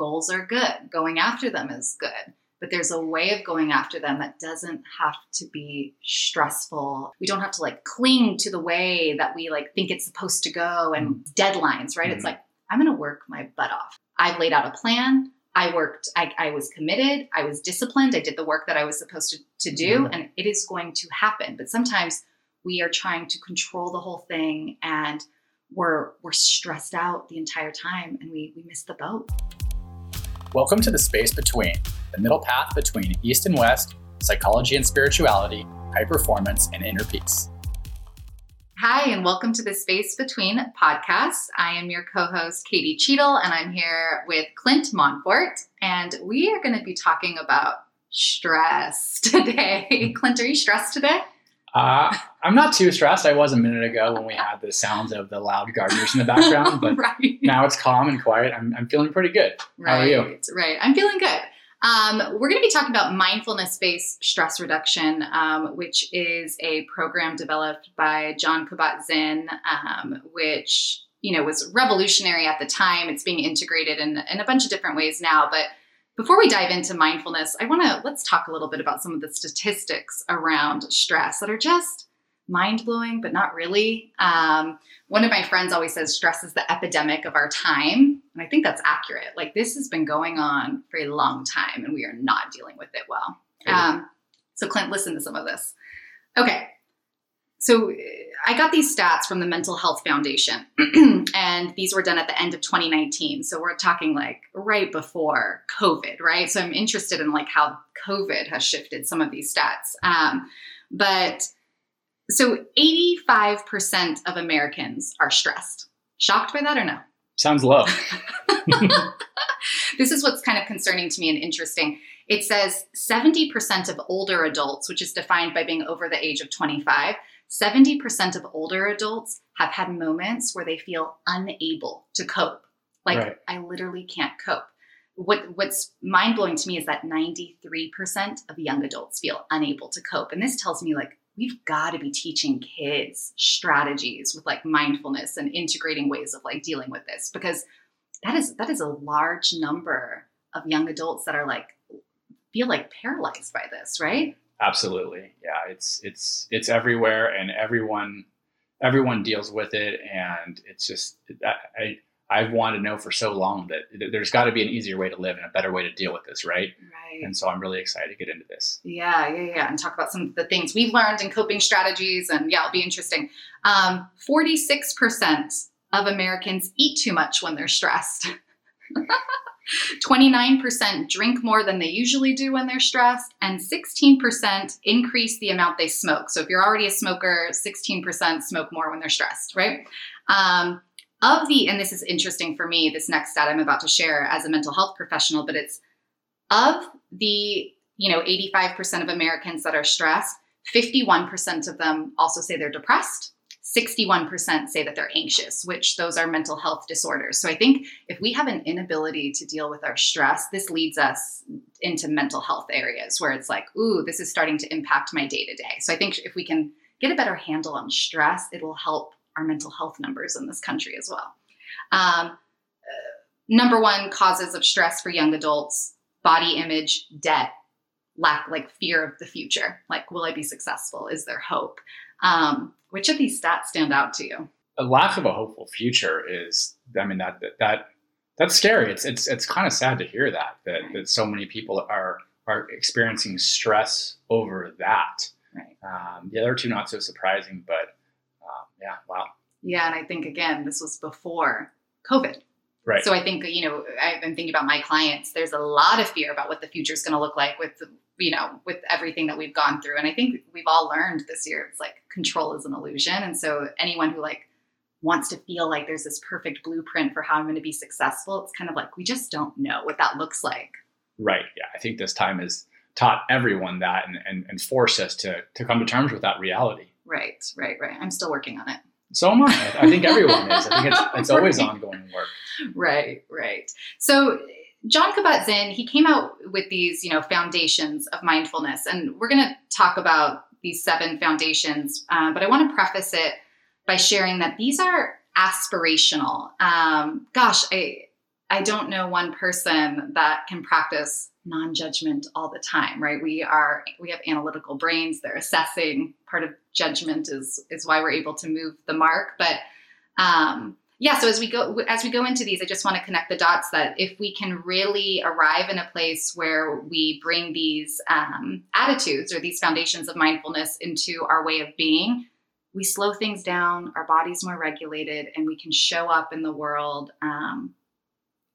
goals are good, going after them is good. But there's a way of going after them that doesn't have to be stressful. We don't have to like cling to the way that we like think it's supposed to go and mm. deadlines, right? Mm-hmm. It's like, I'm going to work my butt off. I've laid out a plan. I worked, I, I, was committed, I was disciplined, I did the work that I was supposed to, to do, mm-hmm. and it is going to happen. But sometimes we are trying to control the whole thing and we're we're stressed out the entire time and we, we miss the boat. Welcome to the space between, the middle path between East and West, psychology and spirituality, high performance, and inner peace. Hi, and welcome to the Space Between podcast. I am your co host, Katie Cheadle, and I'm here with Clint Montfort. And we are going to be talking about stress today. Clint, are you stressed today? Uh, I'm not too stressed. I was a minute ago when we had the sounds of the loud gardeners in the background, but right. now it's calm and quiet. I'm, I'm feeling pretty good. Right, How are you? Right. I'm feeling good. Um, we're going to be talking about mindfulness based stress reduction, um, which is a program developed by Jon Kabat Zinn, um, which you know was revolutionary at the time. It's being integrated in, in a bunch of different ways now. But before we dive into mindfulness, I want to let's talk a little bit about some of the statistics around stress that are just mind blowing, but not really. Um, one of my friends always says stress is the epidemic of our time. And I think that's accurate. Like this has been going on for a long time and we are not dealing with it well. Um, so, Clint, listen to some of this. Okay. So, I got these stats from the Mental Health Foundation, and these were done at the end of 2019. So, we're talking like right before COVID, right? So, I'm interested in like how COVID has shifted some of these stats. Um, but so 85% of Americans are stressed. Shocked by that or no? Sounds low. this is what's kind of concerning to me and interesting. It says 70% of older adults, which is defined by being over the age of 25, 70% of older adults have had moments where they feel unable to cope. Like, right. I literally can't cope. What, what's mind blowing to me is that 93% of young adults feel unable to cope. And this tells me, like, we've got to be teaching kids strategies with like mindfulness and integrating ways of like dealing with this because that is that is a large number of young adults that are like feel like paralyzed by this right absolutely yeah it's it's it's everywhere and everyone everyone deals with it and it's just I, I've wanted to know for so long that there's got to be an easier way to live and a better way to deal with this, right? Right. And so I'm really excited to get into this. Yeah, yeah, yeah. And talk about some of the things we've learned in coping strategies. And yeah, it'll be interesting. Um, 46% of Americans eat too much when they're stressed. 29% drink more than they usually do when they're stressed, and 16% increase the amount they smoke. So if you're already a smoker, 16% smoke more when they're stressed, right? Um, of the, and this is interesting for me, this next stat I'm about to share as a mental health professional, but it's of the, you know, 85% of Americans that are stressed, 51% of them also say they're depressed. 61% say that they're anxious, which those are mental health disorders. So I think if we have an inability to deal with our stress, this leads us into mental health areas where it's like, ooh, this is starting to impact my day to day. So I think if we can get a better handle on stress, it'll help our mental health numbers in this country as well. Um, uh, number one causes of stress for young adults body image, debt, lack, like fear of the future. Like, will I be successful? Is there hope? Um, which of these stats stand out to you? A lack of a hopeful future is, I mean, that, that, that that's scary. It's, it's, it's kind of sad to hear that, that, right. that so many people are, are experiencing stress over that. Right. Um, the other two, not so surprising, but um, yeah, wow. Yeah, and I think again, this was before COVID. Right. So I think you know I've been thinking about my clients. There's a lot of fear about what the future is going to look like with you know with everything that we've gone through, and I think we've all learned this year. It's like control is an illusion, and so anyone who like wants to feel like there's this perfect blueprint for how I'm going to be successful, it's kind of like we just don't know what that looks like. Right. Yeah. I think this time has taught everyone that and, and, and forced us to to come to terms with that reality. Right, right, right. I'm still working on it. So am I. I think everyone is. I think it's, it's always ongoing work. Right, right. So Jon Kabat-Zinn, he came out with these, you know, foundations of mindfulness, and we're going to talk about these seven foundations. Uh, but I want to preface it by sharing that these are aspirational. Um, gosh, I I don't know one person that can practice non-judgment all the time, right? We are we have analytical brains, they're assessing. Part of judgment is is why we're able to move the mark. But um yeah, so as we go as we go into these, I just want to connect the dots that if we can really arrive in a place where we bring these um, attitudes or these foundations of mindfulness into our way of being, we slow things down, our body's more regulated, and we can show up in the world um,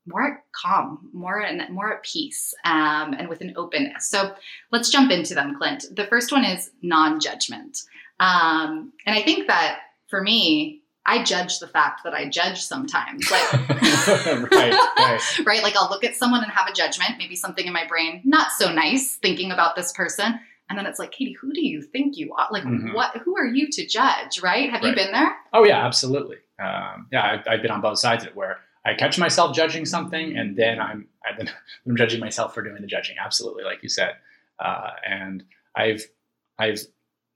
more calm, more and more at peace, um, and with an openness. So let's jump into them, Clint. The first one is non-judgment, um, and I think that for me, I judge the fact that I judge sometimes. Like, right, right. right. Like I'll look at someone and have a judgment, maybe something in my brain not so nice thinking about this person. And then it's like, Katie, who do you think you are? Like, mm-hmm. what? Who are you to judge? Right? Have right. you been there? Oh yeah, absolutely. Um, yeah, I've, I've, been on both sides of it, where I catch myself judging something, and then I'm I, then I'm judging myself for doing the judging. Absolutely, like you said. Uh, and I've I've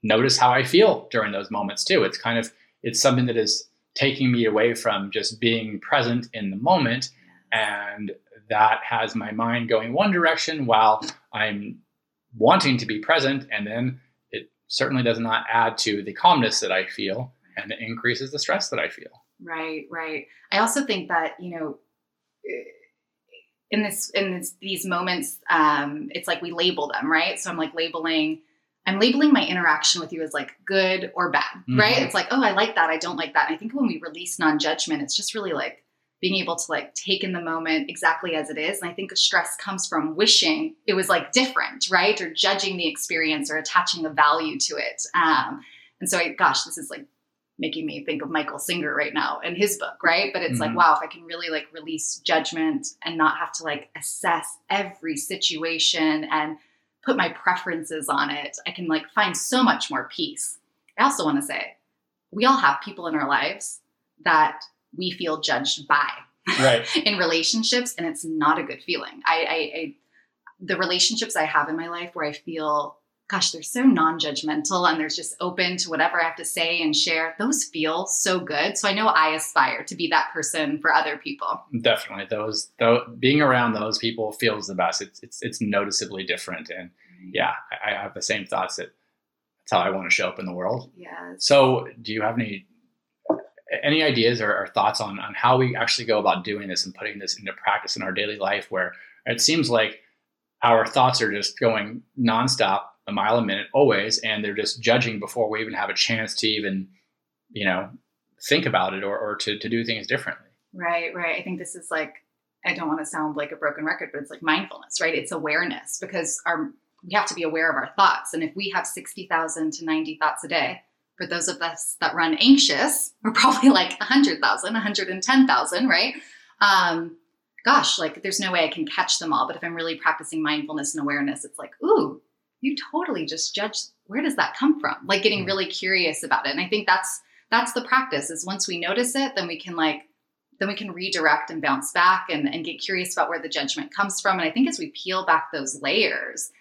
noticed how I feel during those moments too. It's kind of it's something that is taking me away from just being present in the moment, and that has my mind going one direction while I'm wanting to be present, and then it certainly does not add to the calmness that I feel, and it increases the stress that I feel. Right, right. I also think that you know, in this in this, these moments, um, it's like we label them, right? So I'm like labeling. I'm labeling my interaction with you as like good or bad, mm-hmm. right? It's like, oh, I like that. I don't like that. And I think when we release non judgment, it's just really like being able to like take in the moment exactly as it is. And I think stress comes from wishing it was like different, right? Or judging the experience or attaching a value to it. Um, and so, I, gosh, this is like making me think of Michael Singer right now and his book, right? But it's mm-hmm. like, wow, if I can really like release judgment and not have to like assess every situation and put my preferences on it, I can like find so much more peace. I also want to say, we all have people in our lives that we feel judged by right. in relationships, and it's not a good feeling. I, I, I, the relationships I have in my life where I feel, gosh, they're so non-judgmental and they're just open to whatever I have to say and share. Those feel so good. So I know I aspire to be that person for other people. Definitely, those though being around those people feels the best. It's it's it's noticeably different, and yeah, I, I have the same thoughts that that's how I want to show up in the world. Yeah. So, do you have any any ideas or, or, thoughts on, on how we actually go about doing this and putting this into practice in our daily life where it seems like our thoughts are just going nonstop a mile a minute always and they're just judging before we even have a chance to even you know think about it or, or to, to do things differently right right i think this is like i don't want to sound like a broken record but it's like mindfulness right it's awareness because our we have to be aware of our thoughts and if we have 60000 to 90 thoughts a day for those of us that run anxious, we're probably like 100,000, 110,000, right? Um, gosh, like there's no way I can catch them all. But if I'm really practicing mindfulness and awareness, it's like, ooh, you totally just judge where does that come from? Like getting mm. really curious about it. And I think that's that's the practice is once we notice it, then we can like then we can redirect and bounce back and, and get curious about where the judgment comes from. And I think as we peel back those layers,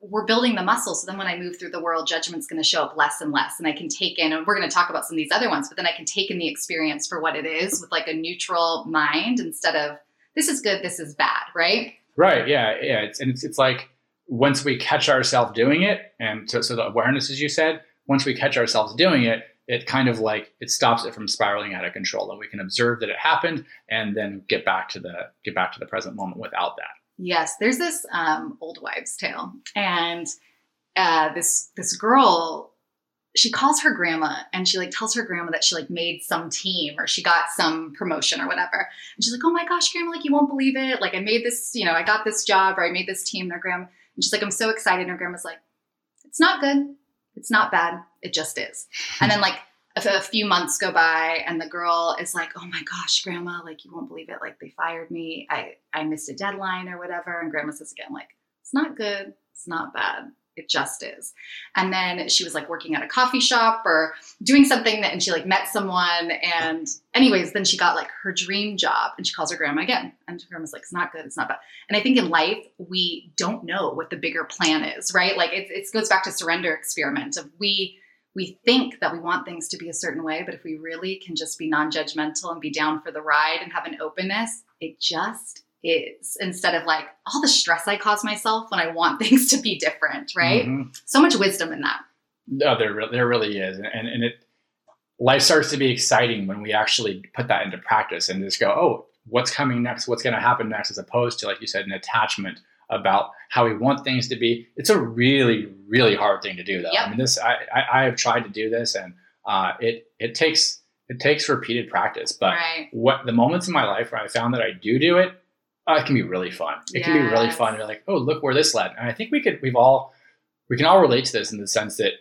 we're building the muscle. So then when I move through the world, judgment's going to show up less and less. And I can take in, and we're going to talk about some of these other ones, but then I can take in the experience for what it is with like a neutral mind instead of this is good, this is bad, right? Right. Yeah. Yeah. It's, and it's, it's like once we catch ourselves doing it, and so, so the awareness, as you said, once we catch ourselves doing it, it kind of like it stops it from spiraling out of control and we can observe that it happened and then get back to the get back to the present moment without that Yes, there's this um, old wives' tale, and uh, this this girl, she calls her grandma, and she like tells her grandma that she like made some team or she got some promotion or whatever, and she's like, "Oh my gosh, grandma, like you won't believe it! Like I made this, you know, I got this job or I made this team." Their grandma, and she's like, "I'm so excited." And her grandma's like, "It's not good. It's not bad. It just is." and then like a, few months go by and the girl is like oh my gosh grandma like you won't believe it like they fired me i i missed a deadline or whatever and grandma says again like it's not good it's not bad it just is. And then she was like working at a coffee shop or doing something that and she like met someone and anyways then she got like her dream job and she calls her grandma again. And her grandma's like it's not good it's not bad. And i think in life we don't know what the bigger plan is right? Like it, it goes back to surrender experiment of we we think that we want things to be a certain way, but if we really can just be non judgmental and be down for the ride and have an openness, it just is instead of like all the stress I cause myself when I want things to be different, right? Mhm. So much wisdom in that. No, there re- there really is, and and it life starts to be exciting when we actually put that into practice and just go, oh, what's coming next? What's going to happen next? As opposed to like you said, an attachment about how we want things to be. It's a really really hard thing to do, though. Yep. I mean, this I, I I have tried to do this, and uh, it it takes it takes repeated practice, but right. what the moments in my life where I found that I do do it, uh, it can be really fun. It can be really fun. You're like, oh, look where this led. And I think we could, we've all, we can all relate to this in the sense that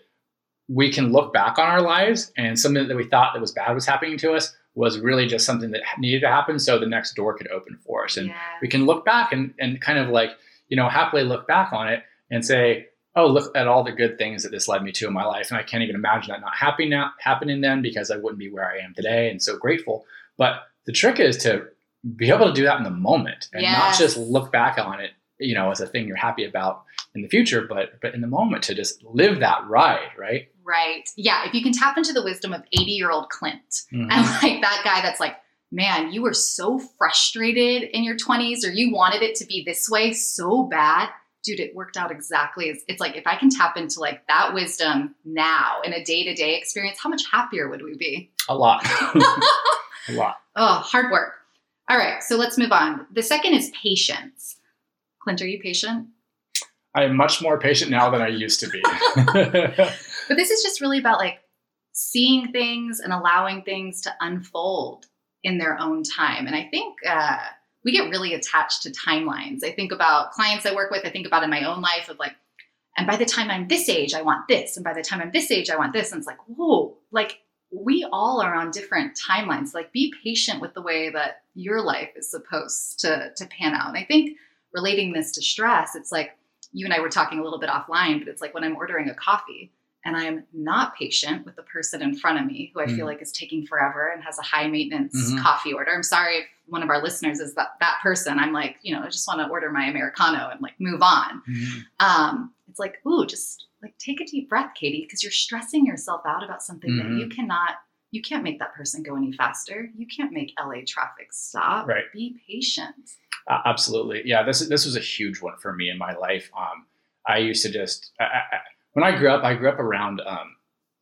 we can look back on our lives and something that we thought that was bad was happening to us was really just something that needed to happen so the next door could open for us. And yeah. we can look back and, and kind of like, you know, happily look back on it and say, oh, look at all the good things that this led me to in my life. And I can't even imagine that not happening now, happening then because I wouldn't be where I am today and so grateful. But the trick is to be able to do that in the moment and not just look back on it, you know, as a thing you're happy about in the future, but but in the moment to just live that ride, right? Right. Yeah. If you can tap into the wisdom of 80 year old Clint Mhm. and like that guy that's like, man, you were so frustrated in your 20s or you wanted it to be this way so bad. Dude, it worked out exactly as it's like if I can tap into like that wisdom now in a day to day experience, how much happier would we be? A lot. a lot. Oh, hard work. All right. So let's move on. The second is patience. Clint, are you patient? I am much more patient now than I used to be. But this is just really about like seeing things and allowing things to unfold in their own time. And I think uh, we get really attached to timelines. I think about clients I work with, I think about in my own life of like, and by the time I'm this age, I want this. And by the time I'm this age, I want this. And it's like, whoa, like we all are on different timelines. Like be patient with the way that your life is supposed to, to pan out. And I think relating this to stress, it's like you and I were talking a little bit offline, but it's like when I'm ordering a coffee, and I'm not patient with the person in front of me who I feel Mm. like is taking forever and has a high maintenance Mhm. coffee order. I'm sorry if one of our listeners is that that person. I'm like, you know, I just want to order my americano and like move on. Um, it's like, ooh, just like take a deep breath, Katie, because you're stressing yourself out about something Mhm. that you cannot. You can't make that person go any faster. You can't make LA traffic stop. Right. Be patient. Uh, absolutely. Yeah, this this was a huge one for me in my life. Um, I used to just I, I, I- when I grew up, I grew up around um,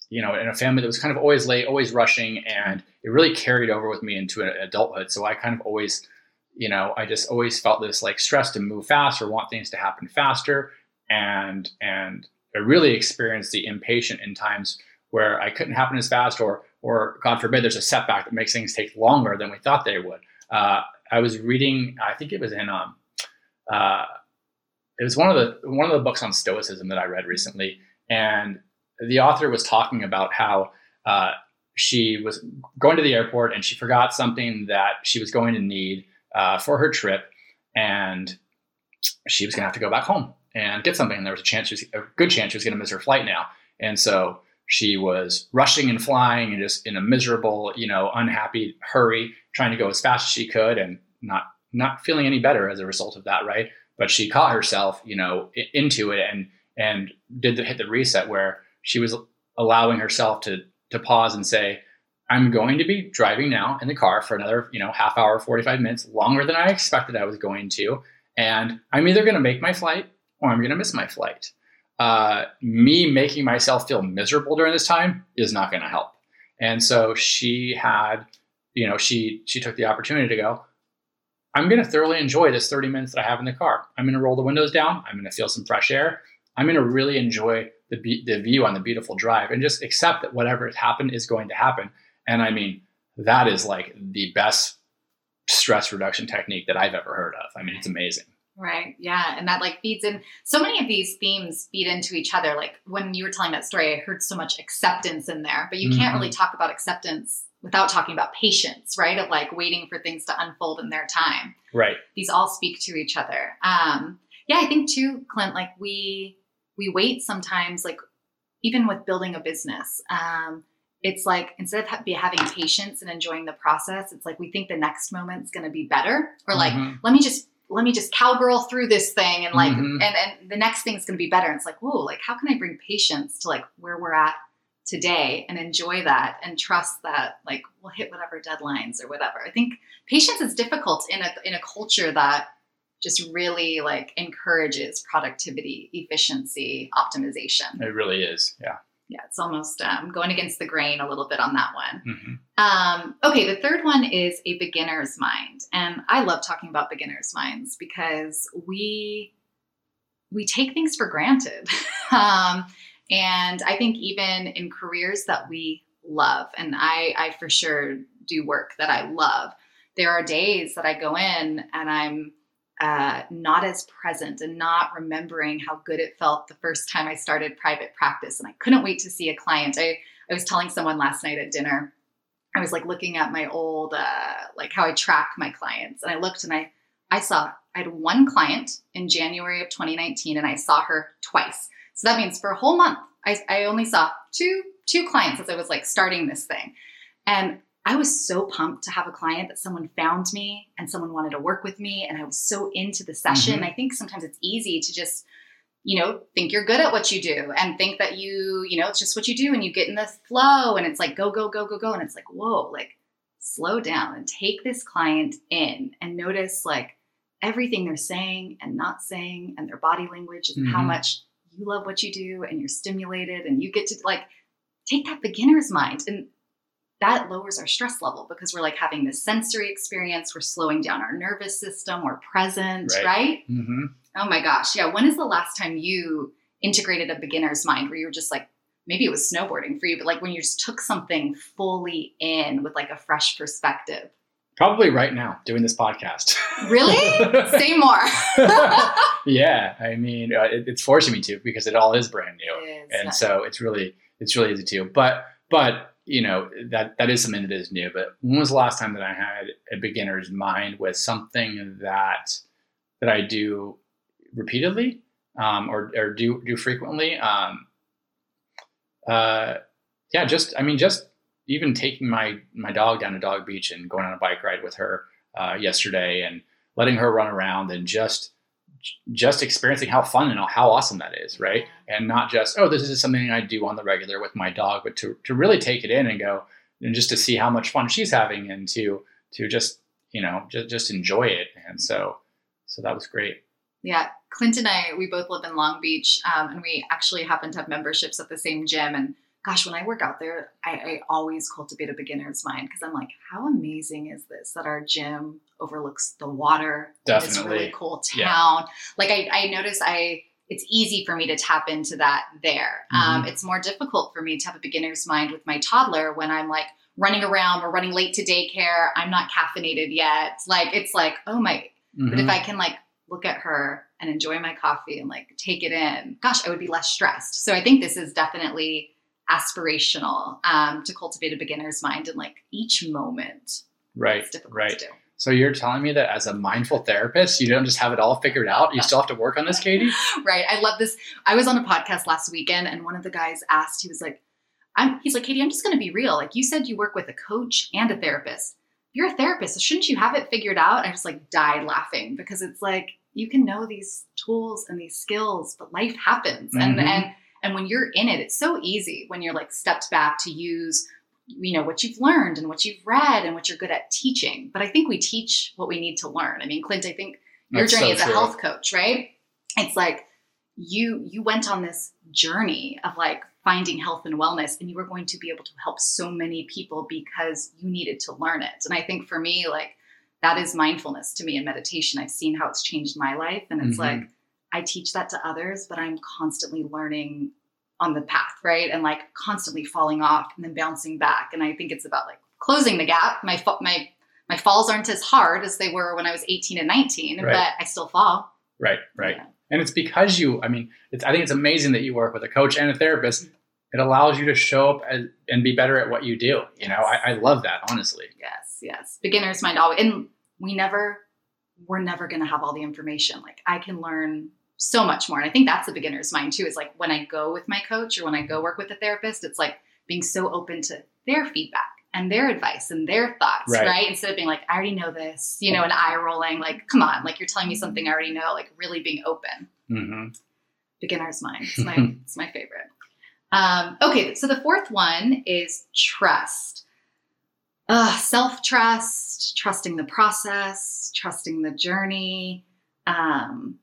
you know in a family that was kind of always late, always rushing, and it really carried over with me into adulthood. So I kind of always, you know, I just always felt this like stress to move fast or want things to happen faster, and and I really experienced the impatient in times where I couldn't happen as fast, or or God forbid, there's a setback that makes things take longer than we thought they would. Uh, I was reading, I think it was in um, uh, it was one of the one of the books on stoicism that I read recently, and the author was talking about how uh, she was going to the airport and she forgot something that she was going to need uh, for her trip, and she was going to have to go back home and get something. And there was a chance, was, a good chance, she was going to miss her flight now, and so she was rushing and flying and just in a miserable, you know, unhappy hurry, trying to go as fast as she could, and not not feeling any better as a result of that, right? But she caught herself, you know, into it and and did the hit the reset where she was allowing herself to to pause and say, I'm going to be driving now in the car for another, you know, half hour, 45 minutes, longer than I expected I was going to. And I'm either going to make my flight or I'm going to miss my flight. Uh, me making myself feel miserable during this time is not going to help. And so she had, you know, she she took the opportunity to go, I'm going to thoroughly enjoy this 30 minutes that I have in the car. I'm going to roll the windows down. I'm going to feel some fresh air. I'm going to really enjoy the, be- the view on the beautiful drive and just accept that whatever has happened is going to happen. And I mean, that is like the best stress reduction technique that I've ever heard of. I mean, it's amazing. Right. Yeah. And that like feeds in so many of these themes feed into each other. Like when you were telling that story, I heard so much acceptance in there, but you can't really talk about acceptance without talking about patience, right? Of like waiting for things to unfold in their time. Right. These all speak to each other. Um, yeah, I think too, Clint, like we we wait sometimes, like even with building a business. Um, it's like instead of ha- be having patience and enjoying the process, it's like we think the next moment's going to be better, or like Mhm. let me just let me just cowgirl through this thing and like Mhm. and and the next thing's gonna be better and it's like whoa like how can i bring patience to like where we're at today and enjoy that and trust that like we'll hit whatever deadlines or whatever. I think patience is difficult in a in a culture that just really like encourages productivity, efficiency, optimization. It really is. Yeah. Yeah, it's almost um, going against the grain a little bit on that one. hmm Um, okay, the third one is a beginner's mind, and I love talking about beginner's minds because we we take things for granted, um, and I think even in careers that we love, and I, I for sure do work that I love. There are days that I go in and I'm uh, not as present and not remembering how good it felt the first time I started private practice, and I couldn't wait to see a client. I I was telling someone last night at dinner I was like looking at my old, uh, like how I track my clients, and I looked and I, I saw I had one client in January of 2019, and I saw her twice. So that means for a whole month, I, I only saw two two clients as I was like starting this thing, and I was so pumped to have a client that someone found me and someone wanted to work with me, and I was so into the session. Mhm. I think sometimes it's easy to just you know, think you're good at what you do and think that you, you know, it's just what you do and you get in the flow and it's like go, go, go, go, go. And it's like, whoa, like slow down and take this client in and notice like everything they're saying and not saying and their body language and how Mhm. much you love what you do and you're stimulated and you get to like take that beginner's mind and that lowers our stress level because we're like having this sensory experience we're slowing down our nervous system we're present Right. right? hmm Oh my gosh. Yeah. When is the last time you integrated a beginner's mind where you were just like, maybe it was snowboarding for you, but like when you just took something fully in with like a fresh perspective? Probably right now doing this podcast. Really? Say more. yeah, I mean, uh, it, it's forcing me to because it all is brand new, It is. and so it's really it's really easy to. But but you know that that is something that is new. But when was the last time that I had a beginner's mind with something that that I do repeatedly um, or or do do frequently? Um, uh, yeah, just I mean, just even taking my my dog down to Dog Beach and going on a bike ride with her uh, yesterday and letting her run around and just just experiencing how fun and how awesome that is, right? And not just oh, this is something I do on the regular with my dog, but to to really take it in and go and just to see how much fun she's having and to to just you know just just enjoy it. And so so that was great. Yeah, Clint and I, we both live in Long Beach, um, and we actually happen to have memberships at the same gym. And gosh, when I work out there, I, I always cultivate a beginner's mind because I'm like, how amazing is this that our gym overlooks the water? This Definitely. really cool town. Yeah. Like I, I notice I. It's easy for me to tap into that there. Um, it's more difficult for me to have a beginner's mind with my toddler when I'm like running around or running late to daycare. I'm not caffeinated yet. Like it's like, oh my, but if Mhm. I can like look at her and enjoy my coffee and like take it in, gosh, I would be less stressed. So I think this is definitely aspirational um, to cultivate a beginner's mind in like each moment. right, right. So you're telling me that as a mindful therapist, you don't just have it all figured out. You still have to work on this, Katie. Right. I love this. I was on a podcast last weekend and one of the guys asked, he was like, I'm, he's like, Katie, I'm just going to be real. Like you said, you work with a coach and a therapist. You're a therapist. So shouldn't you have it figured out? I just like died laughing because it's like, you can know these tools and these skills, but life happens. And, Mhm. and, and when you're in it, it's so easy when you're like stepped back to use, you know, what you've learned and what you've read and what you're good at teaching. But I think we teach what we need to learn. I mean, Clint, I think your That's journey so as a true. health coach, right? It's like you you went on this journey of like finding health and wellness and you were going to be able to help so many people because you needed to learn it. And I think for me like that is mindfulness to me in meditation. I've seen how it's changed my life and it's Mhm. like I teach that to others, but I'm constantly learning on the path, right? And like constantly falling off and then bouncing back. And I think it's about like closing the gap. My my my falls aren't as hard as they were when I was 18 and 19, Right. but I still fall. Right, right. Yeah. And it's because you, I mean, it's, I think it's amazing that you work with a coach and a therapist. It allows you to show up as, and be better at what you do. You know, I, I love that, honestly. Yes, yes. Beginner's mind always, and we never, we're never going to have all the information. Like I can learn so much more. And I think that's the beginner's mind too, is like when I go with my coach or when I go work with a therapist, it's like being so open to their feedback and their advice and their thoughts, Right. right? Instead of being like, I already know this, you know, and eye rolling, like, come on, like you're telling me something I already know, like really being open. Mm-hmm. Beginner's mind. It's my, it's my favorite. Um, okay, so the fourth one is trust. Self trust, trusting the process, trusting the journey, um,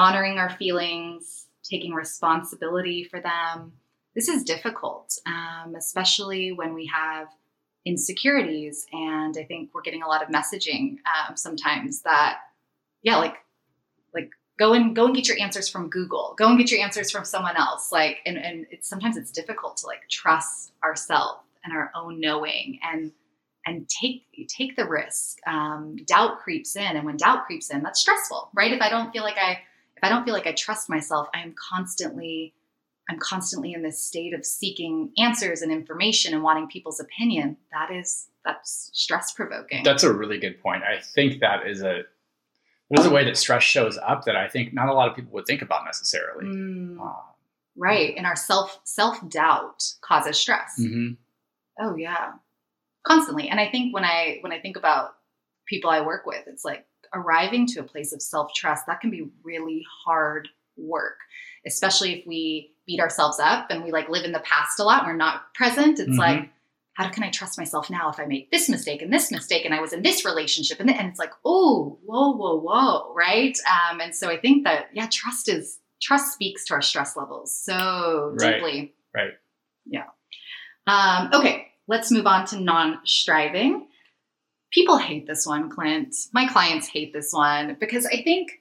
honoring our feelings, taking responsibility for them. This is difficult, um, especially when we have insecurities. And I think we're getting a lot of messaging um, sometimes that, yeah, like, like go and go and get your answers from Google. Go and get your answers from someone else. Like, and and it's sometimes it's difficult to like trust ourselves and our own knowing and and take take the risk. Um, doubt creeps in, and when doubt creeps in, that's stressful, right? If I don't feel like I if I don't feel like I trust myself, I am constantly I'm constantly in this state of seeking answers and information and wanting people's opinion. That is that's stress provoking. That's a really good point. I think that is a there's a way that stress shows up that I think not a lot of people would think about necessarily. Mm, uh, right, and our self self doubt causes stress. Mm-hmm. Oh yeah, constantly. And I think when I when I think about people I work with, it's like arriving to a place of self trust. That can be really hard work, especially if we beat ourselves up and we like live in the past a lot. We're not present. It's mm-hmm. like how can I trust myself now if I make this mistake and this mistake and I was in this relationship and, and it's like, oh, whoa, whoa, whoa, right? Um, and so I think that yeah, trust is trust speaks to our stress levels so deeply. Right. right. Yeah. Um, okay, let's move on to non-striving. People hate this one, Clint. My clients hate this one because I think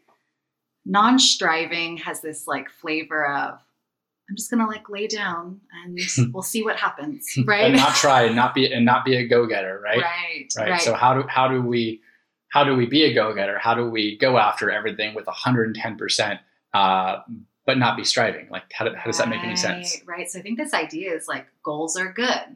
non-striving has this like flavor of I'm just gonna like lay down and we'll see what happens, right? and not try and not be and not be a go getter, right? Right. Right. right. So how do how do we how do we be a go getter? How do we go after everything with 110 percent, uh, but not be striving? Like how, do, how does that make any sense? Right. So I think this idea is like goals are good,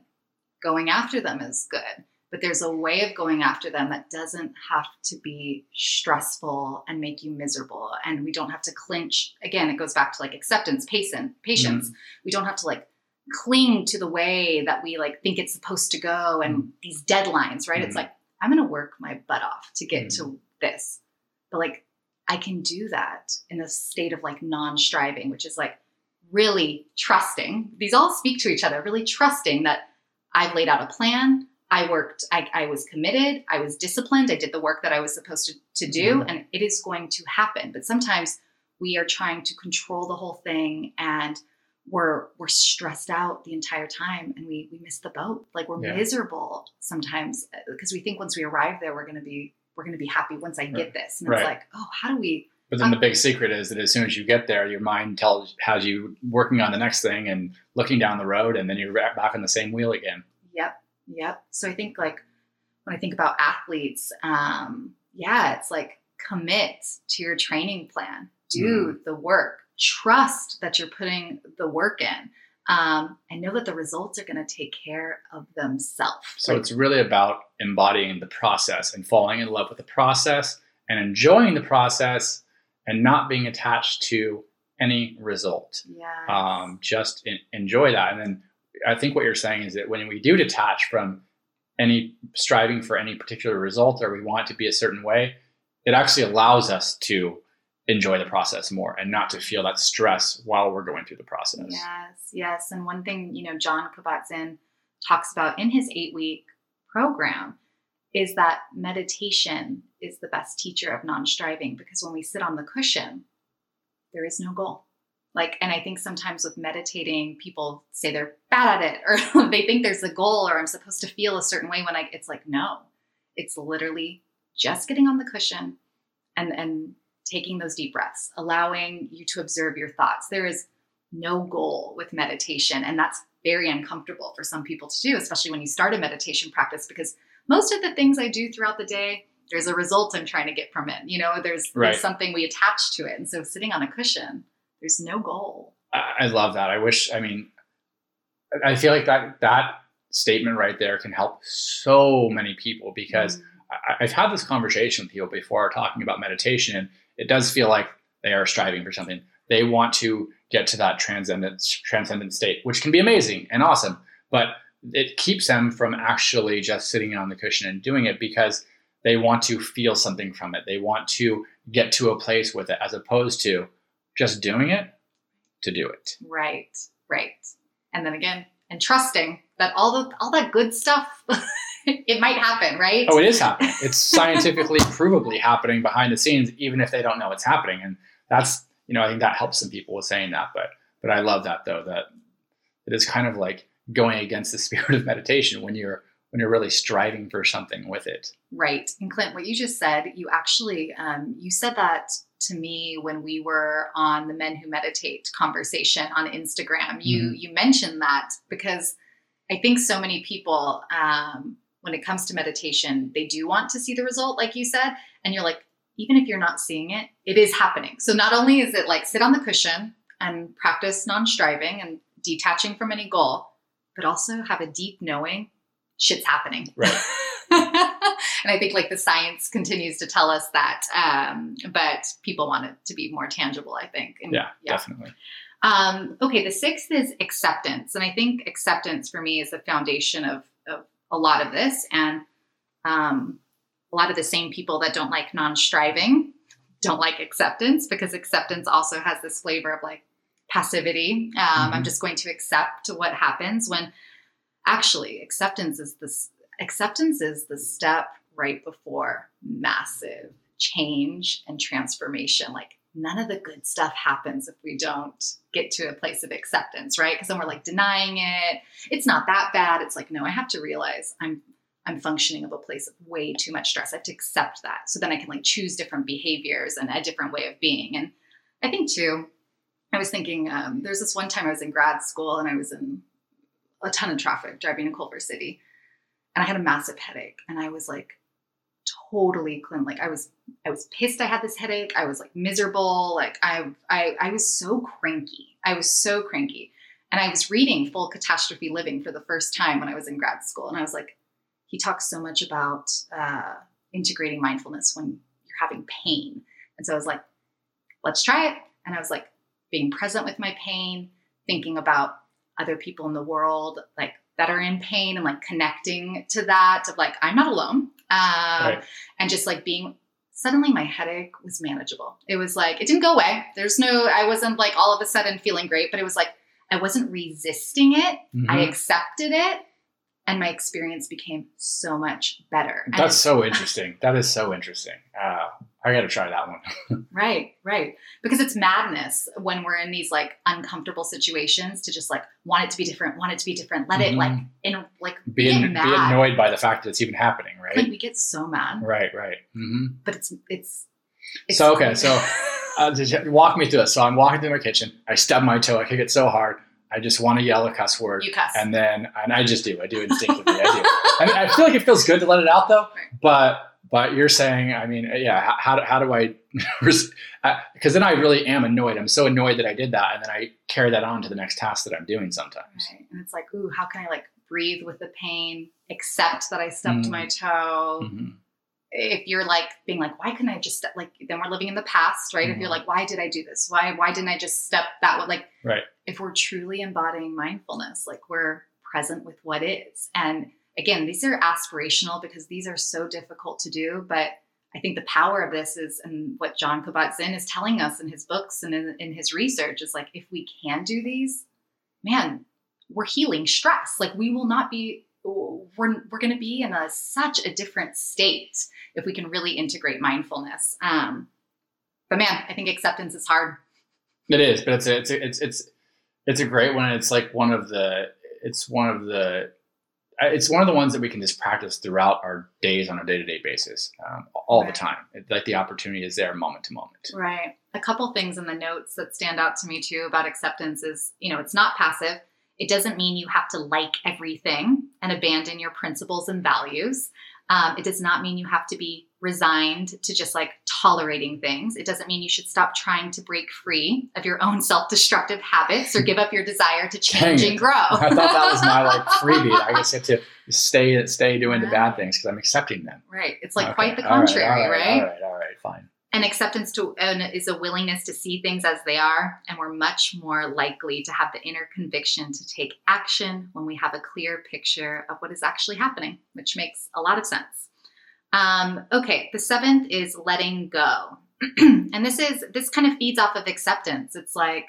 going after them is good but there's a way of going after them that doesn't have to be stressful and make you miserable and we don't have to clinch again it goes back to like acceptance patience patience mm-hmm. we don't have to like cling to the way that we like think it's supposed to go and mm-hmm. these deadlines right mm-hmm. it's like i'm going to work my butt off to get to mm-hmm. this but like i can do that in a state of like non-striving which is like really trusting these all speak to each other really trusting that i've laid out a plan I worked, I, I, was committed, I was disciplined, I did the work that I was supposed to, to do, mm-hmm. and it is going to happen. But sometimes we are trying to control the whole thing and we're we're stressed out the entire time and we we miss the boat. Like we're yeah. miserable sometimes because uh, we think once we arrive there we're gonna be we're gonna be happy once I get this. And right. it's like, oh, how do we but then the big secret is that as soon as you get there, your mind tells has you working on the next thing and looking down the road, and then you're back on the same wheel again. Yep. Yep. So I think like when I think about athletes, um, yeah, it's like commit to your training plan, do mm. the work, trust that you're putting the work in. Um, and know that the results are going to take care of themselves. So like, it's really about embodying the process and falling in love with the process and enjoying the process and not being attached to any result. Yeah. Um, just in, enjoy that. And then I think what you're saying is that when we do detach from any striving for any particular result or we want to be a certain way, it actually allows us to enjoy the process more and not to feel that stress while we're going through the process. Yes, yes. And one thing, you know, Jon Kabat-Zinn talks about in his eight week program is that meditation is the best teacher of non striving because when we sit on the cushion, there is no goal like and i think sometimes with meditating people say they're bad at it or they think there's a goal or i'm supposed to feel a certain way when i it's like no. It's literally just getting on the cushion and and taking those deep breaths allowing you to observe your thoughts. There is no goal with meditation and that's very uncomfortable for some people to do especially when you start a meditation practice because most of the things i do throughout the day there's a result i'm trying to get from it you know there's, right. there's something we attach to it. And so sitting on a cushion there's no goal. I love that. I wish, I mean, I feel like that, that statement right there can help so many people because mm. I, I've had this conversation with people before talking about meditation and it does feel like they are striving for something. They want to get to that transcendent, transcendent state, which can be amazing and awesome, but it keeps them from actually just sitting on the cushion and doing it because they want to feel something from it. They want to get to a place with it as opposed to just doing it to do it. Right, right. and then again, and trusting that all the all that good stuff it might happen, right? Oh, it is happening. It's scientifically provably happening behind the scenes, even if they don't know it's happening. And that's you know, I think that helps some people with saying that. But but I love that though, that it is kind of like going against the spirit of meditation when you're when you're really striving for something with it. Right. And Clint, what you just said, you actually um, you said that to me when we were on the Men Who Meditate conversation on Instagram. You mm-hmm. you mentioned that because I think so many people, um, when it comes to meditation, they do want to see the result, like you said, and you're like, even if you're not seeing it, it is happening. So not only is it like sit on the cushion and practice non-striving and detaching from any goal, but also have a deep knowing shit's happening. Right. and I think like the science continues to tell us that, um, but people want it to be more tangible. I think. And, yeah, yeah, definitely. Um, okay, the sixth is acceptance, and I think acceptance for me is the foundation of, of a lot of this, and um, a lot of the same people that don't like non-striving don't like acceptance because acceptance also has this flavor of like passivity. Um, mm-hmm. I'm just going to accept what happens when actually acceptance is this acceptance is the step right before massive change and transformation. Like none of the good stuff happens if we don't get to a place of acceptance, right? Because then we're like denying it. It's not that bad. It's like, no, I have to realize I'm I'm functioning of a place of way too much stress. I have to accept that. So then I can like choose different behaviors and a different way of being. And I think too, I was thinking, um, there's this one time I was in grad school and I was in a ton of traffic driving to Culver City. And I had a massive headache. And I was like totally clean. Like I was I was pissed I had this headache. I was like miserable. Like I I I was so cranky. I was so cranky. And I was reading Full Catastrophe Living for the first time when I was in grad school. And I was like, he talks so much about uh, integrating mindfulness when you're having pain. And so I was like, let's try it. And I was like, being present with my pain, thinking about other people in the world, like that are in pain and like connecting to that of like, I'm not alone. Um, right. And just like being suddenly my headache was manageable. It was like, it didn't go away. There's no, I wasn't like all of a sudden feeling great, but it was like, I wasn't resisting it. Mm-hmm. I accepted it and my experience became so much better. That's so interesting. That is so interesting. Uh, I got to try that one. right, right. Because it's madness when we're in these like uncomfortable situations to just like want it to be different, want it to be different, let mm-hmm. it like in like be, in, be annoyed by the fact that it's even happening, right? Like we get so mad. Right, right. Mm-hmm. But it's, it's it's so okay. So uh, walk me through this. So I'm walking through my kitchen. I stub my toe. I kick it so hard. I just want to yell a cuss word. You cuss. And then, and I just do. I do instinctively. I do. I, I feel like it feels good to let it out though. But, but you're saying, I mean, yeah, how, how do I, because then I really am annoyed. I'm so annoyed that I did that. And then I carry that on to the next task that I'm doing sometimes. Right. And it's like, ooh, how can I like breathe with the pain, accept that I stubbed mm-hmm. my toe? Mm-hmm if you're like being like why couldn't i just like then we're living in the past right mm-hmm. if you're mm-hmm. like why did i do this why why didn't i just step that way like right if we're truly embodying mindfulness like we're present with what is and again these are aspirational because these are so difficult to do but i think the power of this is and what jon kabat-zinn is telling us in his books and in, in his research is like if we can do these man we're healing stress like we will not be we're, we're going to be in a such a different state if we can really integrate mindfulness. Um, but man, I think acceptance is hard. It is, but it's a, it's a, it's it's it's a great one. It's like one of the it's one of the it's one of the ones that we can just practice throughout our days on a day to day basis, um, all right. the time. It, like the opportunity is there, moment to moment. Right. A couple things in the notes that stand out to me too about acceptance is you know it's not passive it doesn't mean you have to like everything and abandon your principles and values. Um, it does not mean you have to be resigned to just like tolerating things. It doesn't mean you should stop trying to break free of your own self destructive habits or give up your desire to change and grow. I thought that was my like freebie. I guess you have to stay stay doing right. the bad things because I'm accepting them. Right. It's like okay. quite the contrary, right, all right, right? All right. All right. Fine. And acceptance to is a willingness to see things as they are, and we're much more likely to have the inner conviction to take action when we have a clear picture of what is actually happening, which makes a lot of sense. Um, okay, the seventh is letting go, and this is this kind of feeds off of acceptance. It's like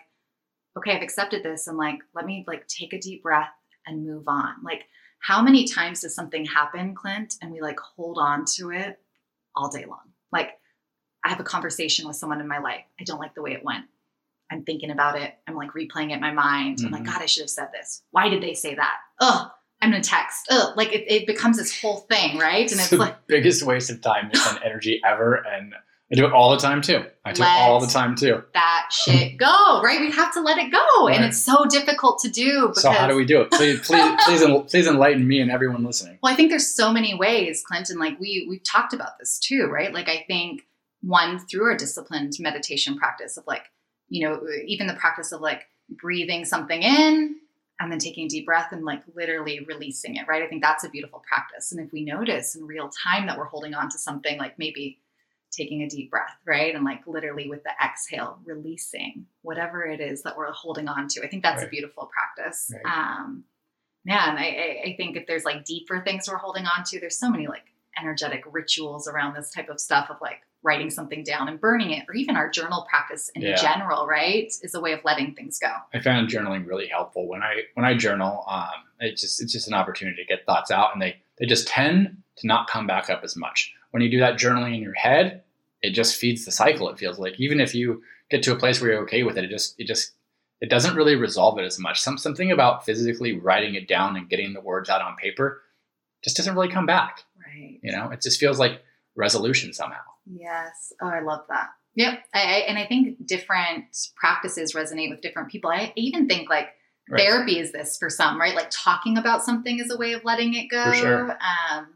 okay, I've accepted this and like, let me like take a deep breath and move on. Like, how many times does something happen, Clint, and we like hold on to it all day long? Like, I have a conversation with someone in my life. I don't like the way it went. I'm thinking about it. I'm like replaying it in my mind. Mm-hmm. I'm like, mm-hmm. God, I should have said this. Why did they say that? Ugh, I'm gonna text. Ugh, like it, it becomes this whole thing, right? And it's, it's like biggest waste of time and energy ever. And I do it all the time too. I do it all the time too. That shit go, right? We have to let it go. Right. And it's so difficult to do. Because... So how do we do it? Please, please, please, please enlighten me and everyone listening. Well, I think there's so many ways, Clinton. Like we we've talked about this too, right? Like I think one through a disciplined meditation practice of like, you know, even the practice of like breathing something in and then taking a deep breath and like literally releasing it, right? I think that's a beautiful practice. And if we notice in real time that we're holding on to something like maybe taking a deep breath, right? And like literally with the exhale, releasing whatever it is that we're holding on to. I think that's right. a beautiful practice. Right. Um, man, I, I think if there's like deeper things we're holding on to, there's so many like energetic rituals around this type of stuff of like writing something down and burning it, or even our journal practice in yeah. general, right, is a way of letting things go. I found journaling really helpful when I when I journal. Um, it's just it's just an opportunity to get thoughts out, and they they just tend to not come back up as much. When you do that journaling in your head, it just feeds the cycle. It feels like even if you get to a place where you're okay with it, it just it just it doesn't really resolve it as much. Some something about physically writing it down and getting the words out on paper just doesn't really come back. Right. You know, it just feels like resolution somehow. Yes. Oh, I love that. Yep. I, I, and I think different practices resonate with different people. I even think like right. therapy is this for some, right? Like talking about something is a way of letting it go. For sure. Um,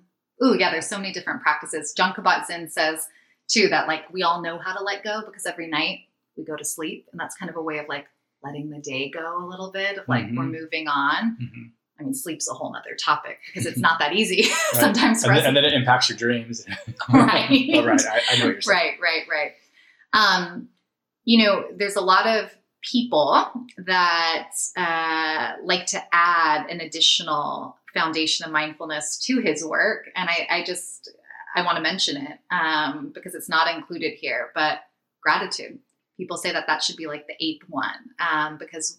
ooh, yeah, there's so many different practices. Jon Kabat-Zinn says too that like we all know how to let go because every night we go to sleep and that's kind of a way of like letting the day go a little bit of like mm-hmm. we're moving on. Mm-hmm. I mean, sleep's a whole other topic because it's not that easy sometimes. And then, and then, it impacts your dreams. right. oh, right. I, I, know you're saying. Right, right, right. Um, you know, there's a lot of people that uh, like to add an additional foundation of mindfulness to his work, and I, I just I want to mention it um, because it's not included here. But gratitude. People say that that should be like the eighth one um, because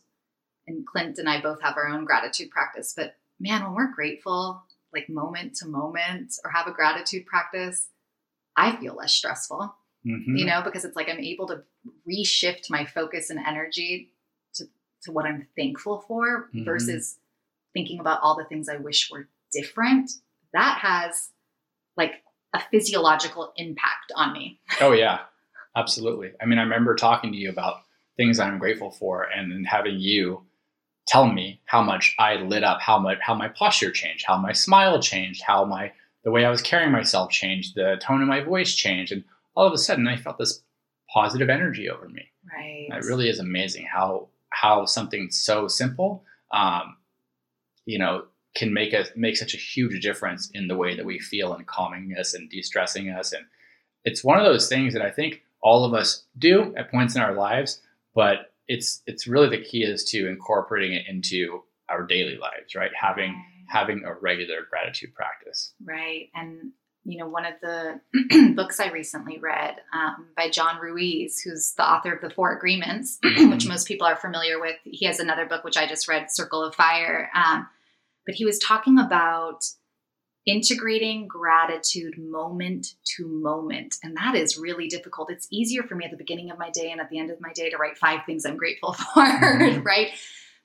and Clint and I both have our own gratitude practice, but man, when we're grateful, like moment to moment, or have a gratitude practice, I feel less stressful, mm-hmm. you know, because it's like I'm able to reshift my focus and energy to, to what I'm thankful for mm-hmm. versus thinking about all the things I wish were different. That has like a physiological impact on me. Oh, yeah, absolutely. I mean, I remember talking to you about things I'm grateful for and then having you tell me how much I lit up, how much how my posture changed, how my smile changed, how my the way I was carrying myself changed, the tone of my voice changed, and all of a sudden I felt this positive energy over me. Right. It really is amazing how how something so simple, um, you know, can make us make such a huge difference in the way that we feel and calming us and de-stressing us. And it's one of those things that I think all of us do at points in our lives, but it's it's really the key is to incorporating it into our daily lives, right? Having right. having a regular gratitude practice. Right. And you know, one of the books I recently read um, by John Ruiz, who's the author of the Four Agreements, which most people are familiar with. He has another book which I just read, Circle of Fire. Um, but he was talking about integrating gratitude moment to moment. And that is really difficult. It's easier for me at the beginning of my day and at the end of my day to write five things I'm grateful for, mm-hmm. right?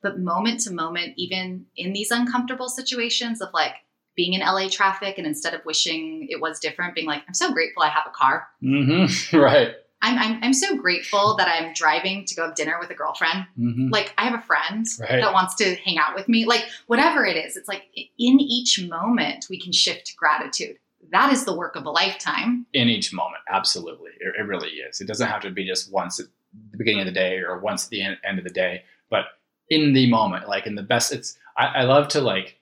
But moment to moment, even in these uncomfortable situations of like being in LA traffic and instead of wishing it was different, being like, I'm so grateful I have a car. Mm-hmm. Right. I'm, I'm, I'm so grateful that I'm driving to go have dinner with a girlfriend. Mm-hmm. Like I have a friend right. that wants to hang out with me. Like whatever it is, it's like in each moment we can shift to gratitude. That is the work of a lifetime. In each moment, absolutely, it, it really is. It doesn't have to be just once at the beginning of the day or once at the end, end of the day, but in the moment, like in the best. It's I, I love to like,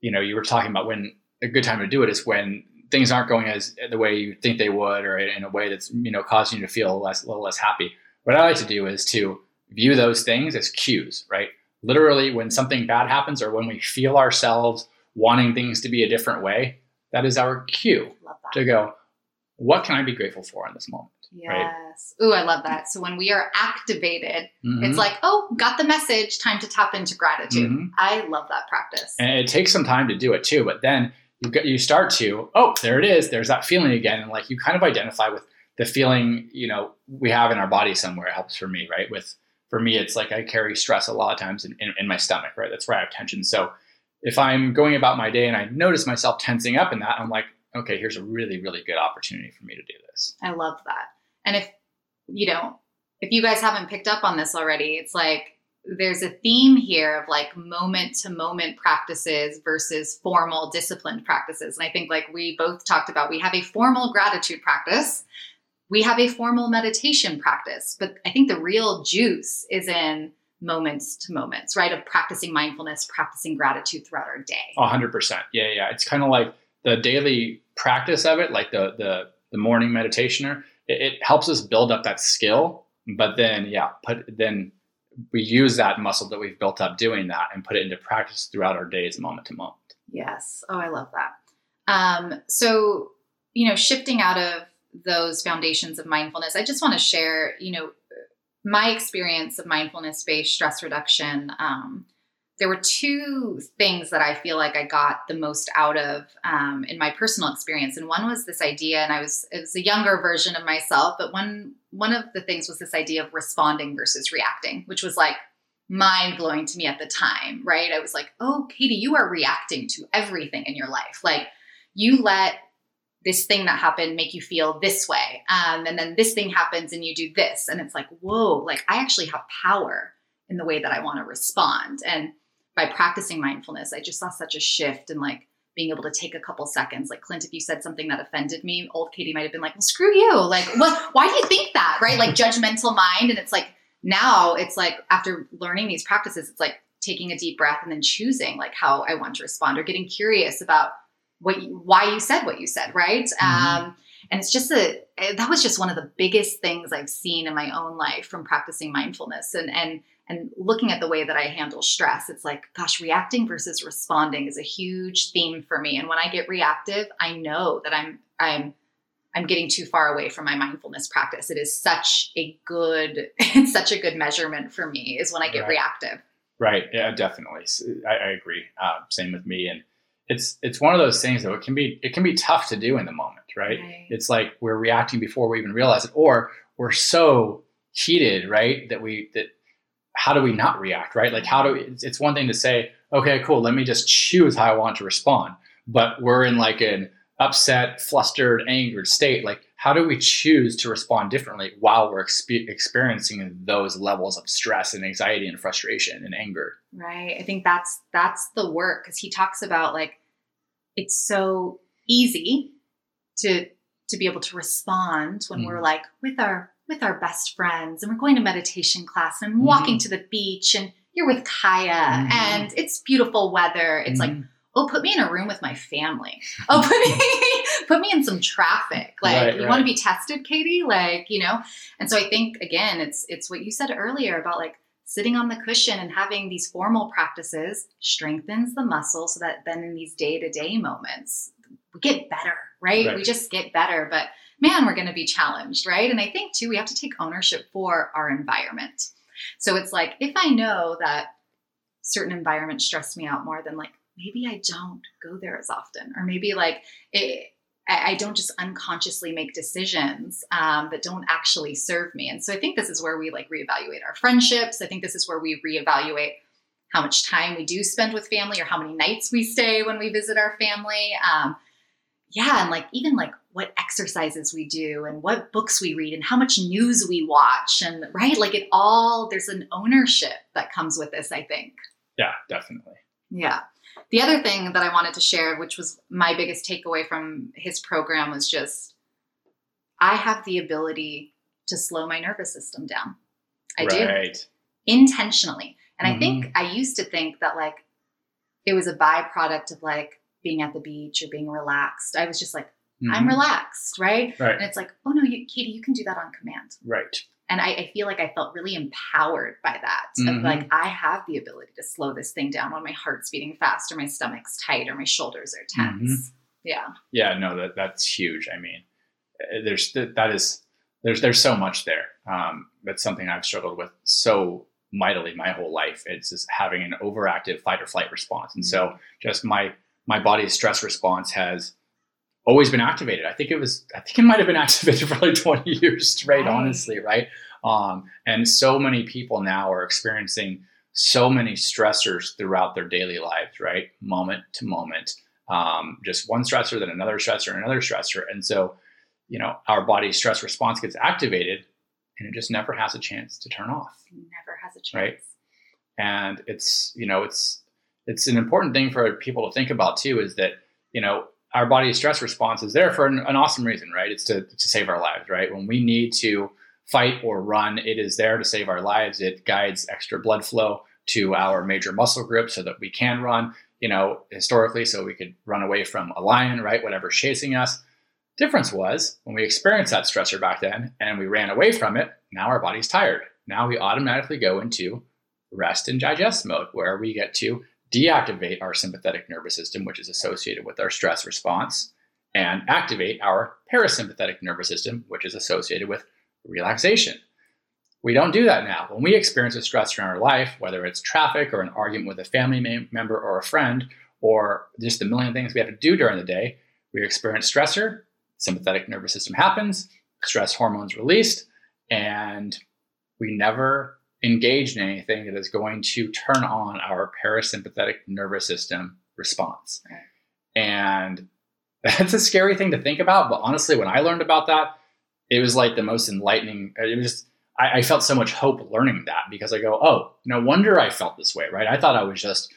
you know, you were talking about when a good time to do it is when things aren't going as the way you think they would, or in a way that's you know causing you to feel less, a little less happy. What I like to do is to view those things as cues, right? Literally, when something bad happens, or when we feel ourselves wanting things to be a different way, that is our cue to go. What can I be grateful for in this moment? Right? Yes. Ooh, I love that. So when we are activated, Mhm. it's like, oh, got the message, time to tap into gratitude. Mhm. I love that practice. and it takes some time to do it too but then you get you start to oh there it is there's that feeling again. And like you kind of identify with the feeling you know we have in our body somewhere. It helps for me right? With for me it's like i carry stress a lot of times in, in, in my stomach right? That's where i have tension. So if i'm going about my day and i notice myself tensing up in that i'm like okay here's a really really good opportunity for me to do this. I love that. And if, you know, if you guys haven't picked up on this already, it's like there's a theme here of like moment to moment practices versus formal disciplined practices. And I think, like we both talked about, we have a formal gratitude practice, we have a formal meditation practice. But I think the real juice is in moments to moments, right? Of practicing mindfulness, practicing gratitude throughout our day. A hundred percent. Yeah, yeah. It's kind of like the daily practice of it, like the the the morning meditation. Or it, it helps us build up that skill. But then, yeah, put then we use that muscle that we've built up doing that and put it into practice throughout our days, moment to moment. Yes. Oh, I love that. Um, so, you know, shifting out of those foundations of mindfulness, I just want to share, you know, my experience of mindfulness based stress reduction. Um, there were two things that I feel like I got the most out of um, in my personal experience, and one was this idea, and I was it was a younger version of myself, but one one of the things was this idea of responding versus reacting, which was like mind blowing to me at the time, right? I was like, oh, Katie, you are reacting to everything in your life. Like you let this thing that happened make you feel this way. Um, and then this thing happens and you do this. And it's like, whoa, like I actually have power in the way that I want to respond. And by practicing mindfulness, I just saw such a shift in like being able to take a couple seconds. Like Clint, if you said something that offended me, old Katie might have been like, well, screw you. Like, what, why do you think that? Right? Like judgmental mind. And it's like, now it's like after learning these practices, it's like taking a deep breath and then choosing like how I want to respond or getting curious about what you, why you said what you said, right? Mhm. Um, and it's just a that was just one of the biggest things I've seen in my own life from practicing mindfulness and and and looking at the way that I handle stress. It's like, gosh, reacting versus responding is a huge theme for me. And when I get reactive, I know that I'm I'm I'm getting too far away from my mindfulness practice. It is such a good, it's such a good measurement for me is when I get Right. reactive. Right. Yeah, definitely. I agree. Uh, same with me. And it's it's one of those things though. It can be it can be tough to do in the moment, right? Right. It's like we're reacting before we even realize it, or we're so heated, right? That we that how do we not react, right? Like how do we, it's, one thing to say, okay, cool, let me just choose how I want to respond, but we're in like an upset, flustered, angered state. Like how do we choose to respond differently while we're expe- experiencing those levels of stress and anxiety and frustration and anger? Right. I think that's that's the work because he talks about like it's so easy to to be able to respond when we're mm-hmm. like with our with our best friends and we're going to meditation class and I'm walking to the beach and you're with Kaya Mhm. and it's beautiful weather. It's like, Mhm. oh, put me in a room with my family. Oh, put me put me in some traffic. Like Right, you right. want to be tested, Katie? Like, you know? And so I think again, it's it's what you said earlier about like sitting on the cushion and having these formal practices strengthens the muscle so that then in these day-to-day moments we get better, right? Right. We just get better. But man, we're gonna be challenged, right? And I think too, we have to take ownership for our environment. So it's like if I know that certain environments stress me out more than like maybe I don't go there as often, or maybe like it, I I don't just unconsciously make decisions um, that don't actually serve me. And so I think this is where we like reevaluate our friendships. I think this is where we reevaluate how much time we do spend with family or how many nights we stay when we visit our family. Um, yeah, and like even like what exercises we do and what books we read and how much news we watch and right like it all there's an ownership that comes with this i think Yeah, definitely. yeah. The other thing that I wanted to share, which was my biggest takeaway from his program, was just I have the ability to slow my nervous system down. I do intentionally. And I Mm-hmm. think I used to think that like it was a byproduct of like being at the beach or being relaxed. I was just like, I'm Mhm. relaxed, right? right? And it's like, oh no, you, Katie, you can do that on command Right. and I, I feel like I felt really empowered by that. Mhm. Of like I have the ability to slow this thing down when my heart's beating fast or my stomach's tight or my shoulders are tense. Yeah. Yeah, no, that that's huge. I mean, uh, there's that that is there's there's so much there. Um, that's something I've struggled with so mightily my whole life. It's just having an overactive fight or flight response, and so just my my body's stress response has always been activated. I think it was I think it might have been activated for like 20 years straight, right. honestly, right? Um, and so many people now are experiencing so many stressors throughout their daily lives, right? Moment to moment. Um, just one stressor, then another stressor, another stressor. And so, you know, our body's stress response gets activated and it just never has a chance to turn off. Never has a chance. Right. And it's, you know, it's it's an important thing for people to think about too, is that, you know, our body's stress response is there for an, an awesome reason, right? It's to, to save our lives, right? When we need to fight or run, it is there to save our lives. It guides extra blood flow to our major muscle groups so that we can run, you know, historically, so we could run away from a lion, right? Whatever's chasing us. Difference was when we experienced that stressor back then and we ran away from it, now our body's tired. Now we automatically go into rest and digest mode where we get to deactivate our sympathetic nervous system, which is associated with our stress response, and activate our parasympathetic nervous system, which is associated with relaxation. We don't do that now. When we experience a stressor in our life, whether it's traffic or an argument with a family member or a friend, or just a million things we have to do during the day, we experience stressor, sympathetic nervous system happens, stress hormones released, and we never engage in anything that is going to turn on our parasympathetic nervous system response. And that's a scary thing to think about. But honestly, when I learned about that, it was like the most enlightening. It was just, I, I felt so much hope learning that because I go, oh, no wonder I felt this way, right? I thought I was just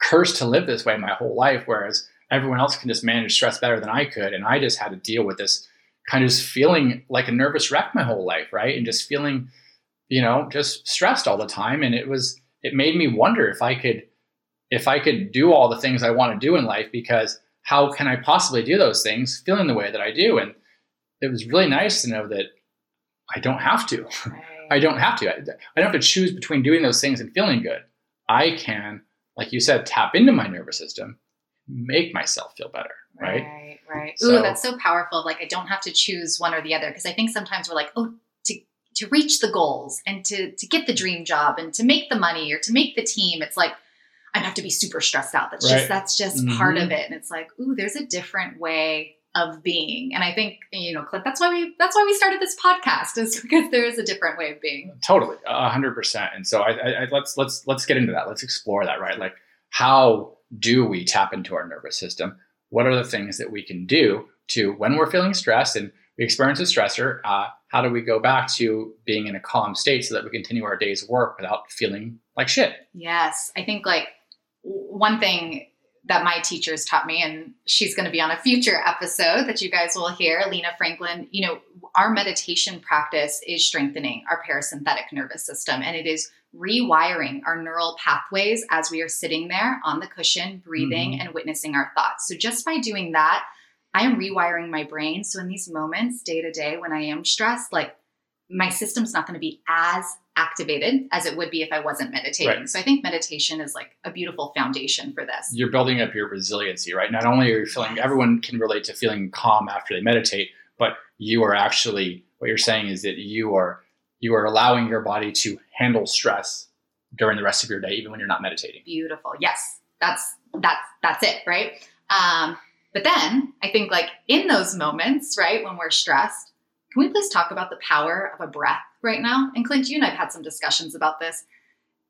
cursed to live this way my whole life, whereas everyone else can just manage stress better than I could. And I just had to deal with this kind of just feeling like a nervous wreck my whole life, right? And just feeling, you know, just stressed all the time. And it was, it made me wonder if I could, if I could do all the things I want to do in life because how can I possibly do those things feeling the way that I do? And it was really nice to know that I don't have to. Right. I don't have to. I, I don't have to choose between doing those things and feeling good. I can, like you said, tap into my nervous system, make myself feel better. Right. Right. Right. So, Ooh, that's so powerful. Like I don't have to choose one or the other because I think sometimes we're like, oh, to to reach the goals and to to get the dream job and to make the money or to make the team, it's like I have to be super stressed out. That's right. just that's just mm-hmm. part of it. And it's like, ooh, there's a different way of being. And I think, you know, Clint, that's why we that's why we started this podcast is because there is a different way of being. Totally, a hundred percent. And so I, I, I, let's let's let's get into that. Let's explore that, right? Like, how do we tap into our nervous system? What are the things that we can do to when we're feeling stressed and we experience a stressor? Uh, how do we go back to being in a calm state so that we continue our day's work without feeling like shit? Yes, I think like one thing that my teachers taught me, and she's going to be on a future episode that you guys will hear, Lena Franklin. You know, our meditation practice is strengthening our parasympathetic nervous system, and it is rewiring our neural pathways as we are sitting there on the cushion, breathing mm-hmm. and witnessing our thoughts. So, just by doing that, I am rewiring my brain. So, in these moments, day to day, when I am stressed, like my system's not going to be as activated as it would be if I wasn't meditating. Right. So I think meditation is like a beautiful foundation for this. You're building up your resiliency, right? Not only are you feeling, yes. everyone can relate to feeling calm after they meditate, but you are actually, what you're saying is that you are, you are allowing your body to handle stress during the rest of your day, even when you're not meditating. Beautiful. Yes. That's, that's, that's it. Right. Um, but then I think like in those moments, right, when we're stressed, can we please talk about the power of a breath right now? And Clint, you and I've had some discussions about this.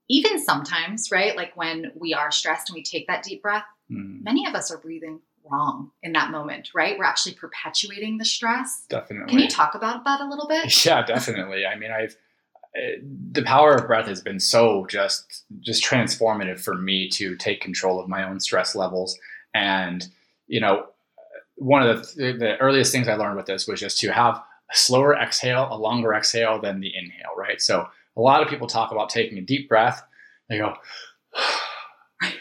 Even sometimes, right? Like when we are stressed and we take that deep breath, mm. many of us are breathing wrong in that moment, right? We're actually perpetuating the stress. Definitely. Can you talk about that a little bit? Yeah, definitely. I mean, I've uh, the power of breath has been so just just transformative for me to take control of my own stress levels and you know one of the, the earliest things i learned with this was just to have a slower exhale, a longer exhale than the inhale, right? So a lot of people talk about taking a deep breath. They go,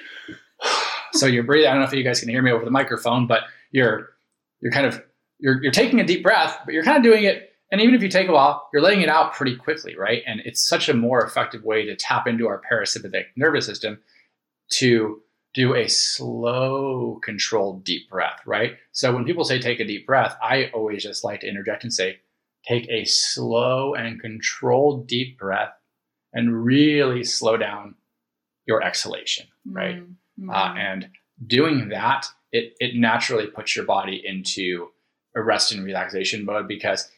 so you're breathing. I don't know if you guys can hear me over the microphone, but you're you're kind of you're you're taking a deep breath, but you're kind of doing it. And even if you take a while, you're letting it out pretty quickly, right? And it's such a more effective way to tap into our parasympathetic nervous system to do a slow, controlled deep breath, right? So when people say take a deep breath, I always just like to interject and say, take a slow and controlled deep breath and really slow down your exhalation, right? Mm-hmm. Uh, and doing that, it, it naturally puts your body into a rest and relaxation mode because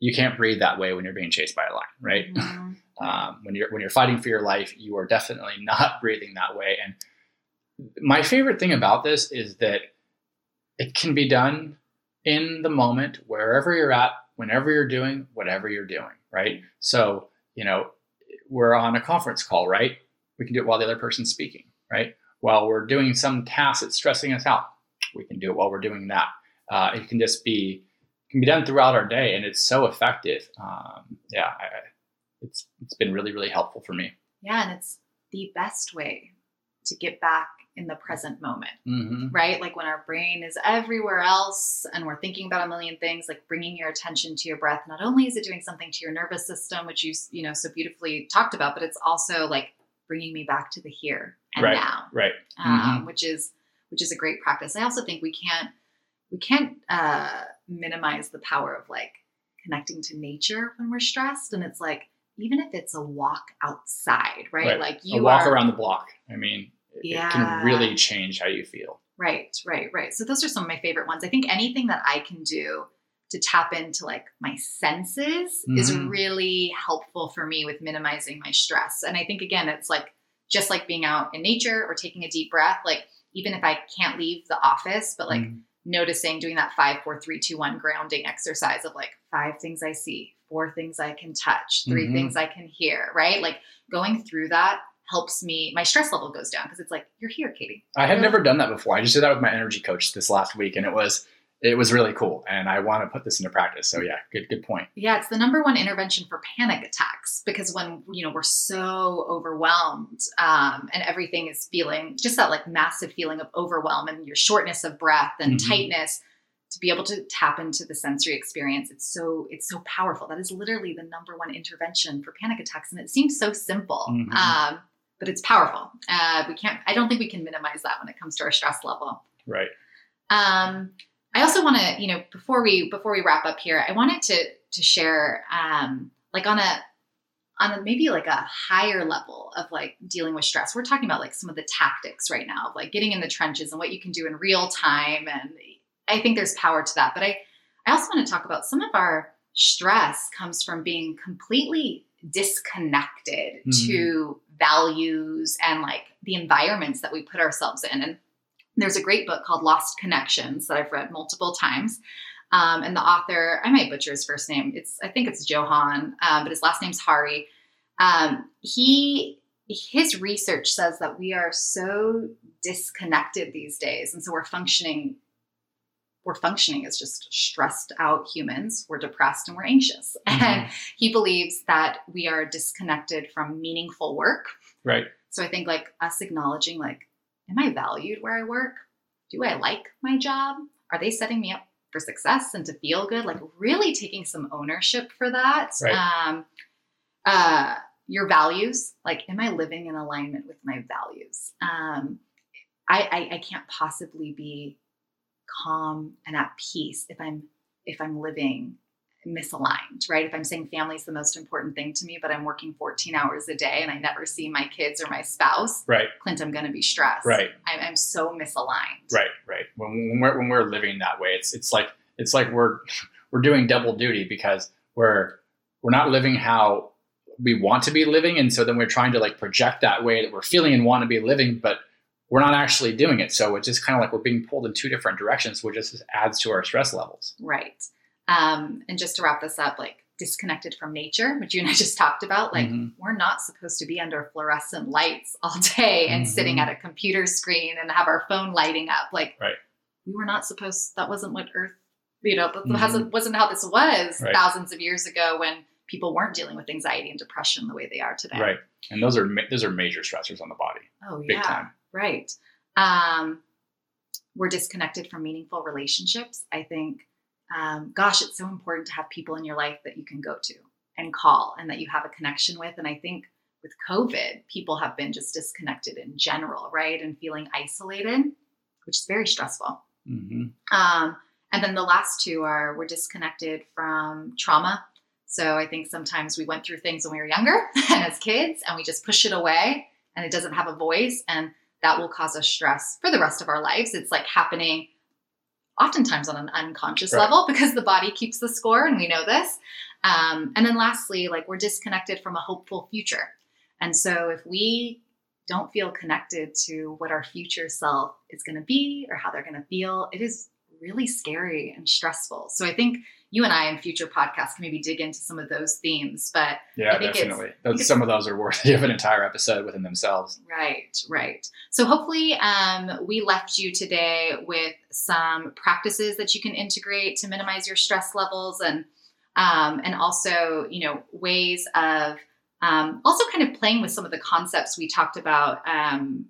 you can't breathe that way when you're being chased by a lion, right? Mhm. Um, when you're when you're fighting for your life, you are definitely not breathing that way. And my favorite thing about this is that it can be done in the moment, wherever you're at, whenever you're doing whatever you're doing, right? So you know, we're on a conference call, right? We can do it while the other person's speaking, right? While we're doing some task that's stressing us out, we can do it while we're doing that. Uh, it can just be can be done throughout our day, and it's so effective. Um, yeah, I, it's it's been really really helpful for me. Yeah, and it's the best way to get back in the present moment, Mm-hmm. right? Like when our brain is everywhere else and we're thinking about a million things, like bringing your attention to your breath. Not only is it doing something to your nervous system, which you you know so beautifully talked about, but it's also like bringing me back to the here and Right. now, Right. um, which is which is a great practice. I also think we can't we can't uh, minimize the power of like connecting to nature when we're stressed, and it's like even if it's a walk outside, right? Right. Like A you walk are around the block. I mean, it- it can really change how you feel. Right, right, right. So those are some of my favorite ones. I think anything that I can do to tap into like my senses is Mhm. really helpful for me with minimizing my stress. And I think again, it's like just like being out in nature or taking a deep breath, like even if I can't leave the office, but like Mhm. noticing doing that five, four, three, two, one grounding exercise of like five things I see, four things I can touch, 3 Mhm. things I can hear, right? Like going through that helps me, my stress level goes down because it's like, you're here, Katie. I had never done that before. I just did that with my energy coach this last week, and it was it was really cool. And I want to put this into practice. So yeah, good good point. Yeah, it's the number one intervention for panic attacks because when you know we're so overwhelmed um, and everything is feeling just that like massive feeling of overwhelm and your shortness of breath and Mhm. tightness to be able to tap into the sensory experience it's so it's so powerful that is literally the number one intervention for panic attacks and it seems so simple Mhm. um, but it's powerful uh, we can't i don't think we can minimize that when it comes to our stress level Right. um, I also want to, you know, before we before we wrap up here, I wanted to to share, um, like on a on a, maybe like a higher level of like dealing with stress. We're talking about like some of the tactics right now, of like getting in the trenches and what you can do in real time, and I think there's power to that. But I I also want to talk about some of our stress comes from being completely disconnected Mhm. to values and like the environments that we put ourselves in and there's a great book called Lost Connections that I've read multiple times. Um, and the author, I might butcher his first name. It's I think it's Johann, um, but his last name's Hari. Um, he his research says that we are so disconnected these days, and so we're functioning. We're functioning as just stressed out humans. We're depressed and we're anxious. And he believes that we are disconnected from meaningful work. Right. So I think like us acknowledging like, am I valued where I work? Do I like my job? Are they setting me up for success and to feel good? Like really taking some ownership for that. Right. Um, uh, your values, like, am I living in alignment with my values? Um, I, I, I can't possibly be calm and at peace if I'm if I'm living misaligned, right? If I'm saying family is the most important thing to me, but I'm working 14 hours a day and I never see my kids or my spouse, Right. Clint, I'm going to be stressed. Right. I'm, I'm so misaligned. Right. Right. When, when we're when we're living that way, it's it's like it's like we're we're doing double duty because we're we're not living how we want to be living, and so then we're trying to like project that way that we're feeling and want to be living, but we're not actually doing it. So it's just kind of like we're being pulled in two different directions, which just adds to our stress levels. Right. Um, and just to wrap this up, like disconnected from nature, which you and I just talked about, like Mhm. we're not supposed to be under fluorescent lights all day and Mhm. sitting at a computer screen and have our phone lighting up. Like Right. we were not supposed. That wasn't what Earth. You know, that Mhm. hasn't wasn't how this was Right. thousands of years ago when people weren't dealing with anxiety and depression the way they are today. Right. And those are those are major stressors on the body, Oh big yeah. time. Right. Um, we're disconnected from meaningful relationships. I think, um, gosh, it's so important to have people in your life that you can go to and call and that you have a connection with. And I think with COVID, people have been just disconnected in general, right? And feeling isolated, which is very stressful. hmm Um, and then the last two are we're disconnected from trauma. So I think sometimes we went through things when we were younger and as kids, and we just push it away and it doesn't have a voice. And that will cause us stress for the rest of our lives. It's like happening oftentimes on an unconscious right. level because the body keeps the score and we know this. Um, and then lastly, like we're disconnected from a hopeful future. And so if we don't feel connected to what our future self is going to be or how they're going to feel, it is really scary and stressful. So I think you and I in future podcasts can maybe dig into some of those themes. But yeah, definitely. Those, some of those are worthy of an entire episode within themselves. Right, right. So hopefully, um, we left you today with some practices that you can integrate to minimize your stress levels, and um, and also you know ways of um, also kind of playing with some of the concepts we talked about. Um,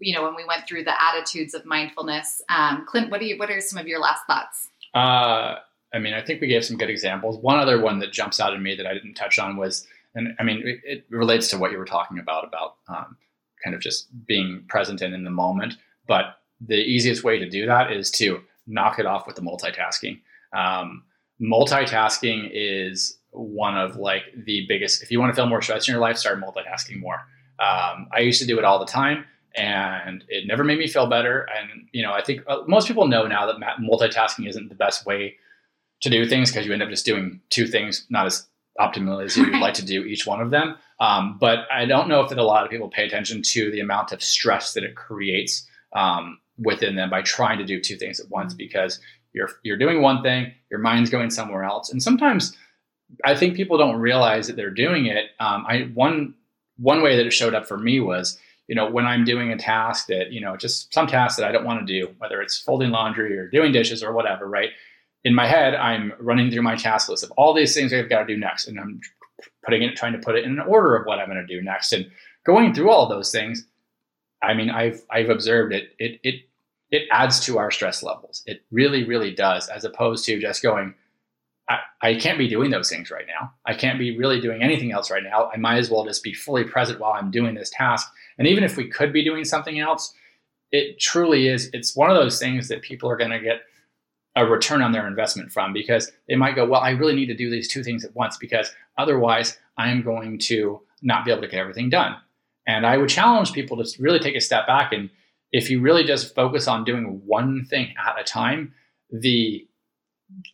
you know, when we went through the attitudes of mindfulness, um, Clint, what do you? What are some of your last thoughts? Uh, I mean, I think we gave some good examples. One other one that jumps out at me that I didn't touch on was, and I mean, it, it relates to what you were talking about about um, kind of just being present and in the moment. But the easiest way to do that is to knock it off with the multitasking. Um, multitasking is one of like the biggest. If you want to feel more stress in your life, start multitasking more. Um, I used to do it all the time and it never made me feel better. And you know, I think uh, most people know now that multitasking isn't the best way to do things because you end up just doing two things, not as optimally as you'd like to do each one of them. Um, but I don't know if that a lot of people pay attention to the amount of stress that it creates um, within them by trying to do two things at once because you're you're doing one thing, your mind's going somewhere else, and sometimes I think people don't realize that they're doing it. Um, I one one way that it showed up for me was you know when I'm doing a task that you know just some task that I don't want to do, whether it's folding laundry or doing dishes or whatever, right? in my head, I'm running through my task list of all these things I've got to do next, and I'm putting it, trying to put it in an order of what I'm going to do next, and going through all those things. I mean, I've I've observed it. It it it adds to our stress levels. It really, really does, as opposed to just going. I, I can't be doing those things right now. I can't be really doing anything else right now. I might as well just be fully present while I'm doing this task. And even if we could be doing something else, it truly is. It's one of those things that people are going to get a return on their investment from because they might go, well, I really need to do these two things at once because otherwise I'm going to not be able to get everything done. And I would challenge people to really take a step back and if you really just focus on doing one thing at a time, the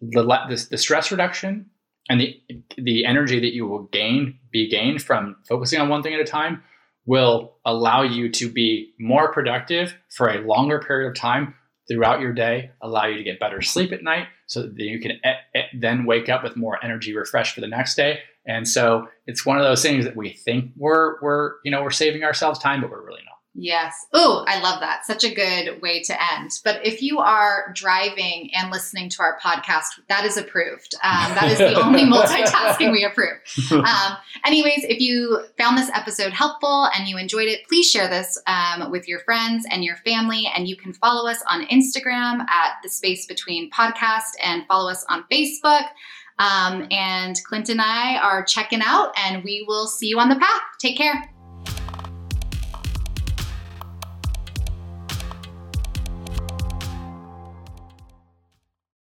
the, the, the stress reduction and the the energy that you will gain be gained from focusing on one thing at a time will allow you to be more productive for a longer period of time throughout your day, allow you to get better sleep at night so that you can e- e- then wake up with more energy refreshed for the next day. And so it's one of those things that we think we're, we're, you know, we're saving ourselves time, but we're really not. Yes. Oh, I love that. Such a good way to end. But if you are driving and listening to our podcast, that is approved. Um, that is the only multitasking we approve. Um, anyways, if you found this episode helpful and you enjoyed it, please share this um, with your friends and your family. And you can follow us on Instagram at the Space Between Podcast and follow us on Facebook. Um, and Clint and I are checking out, and we will see you on the path. Take care.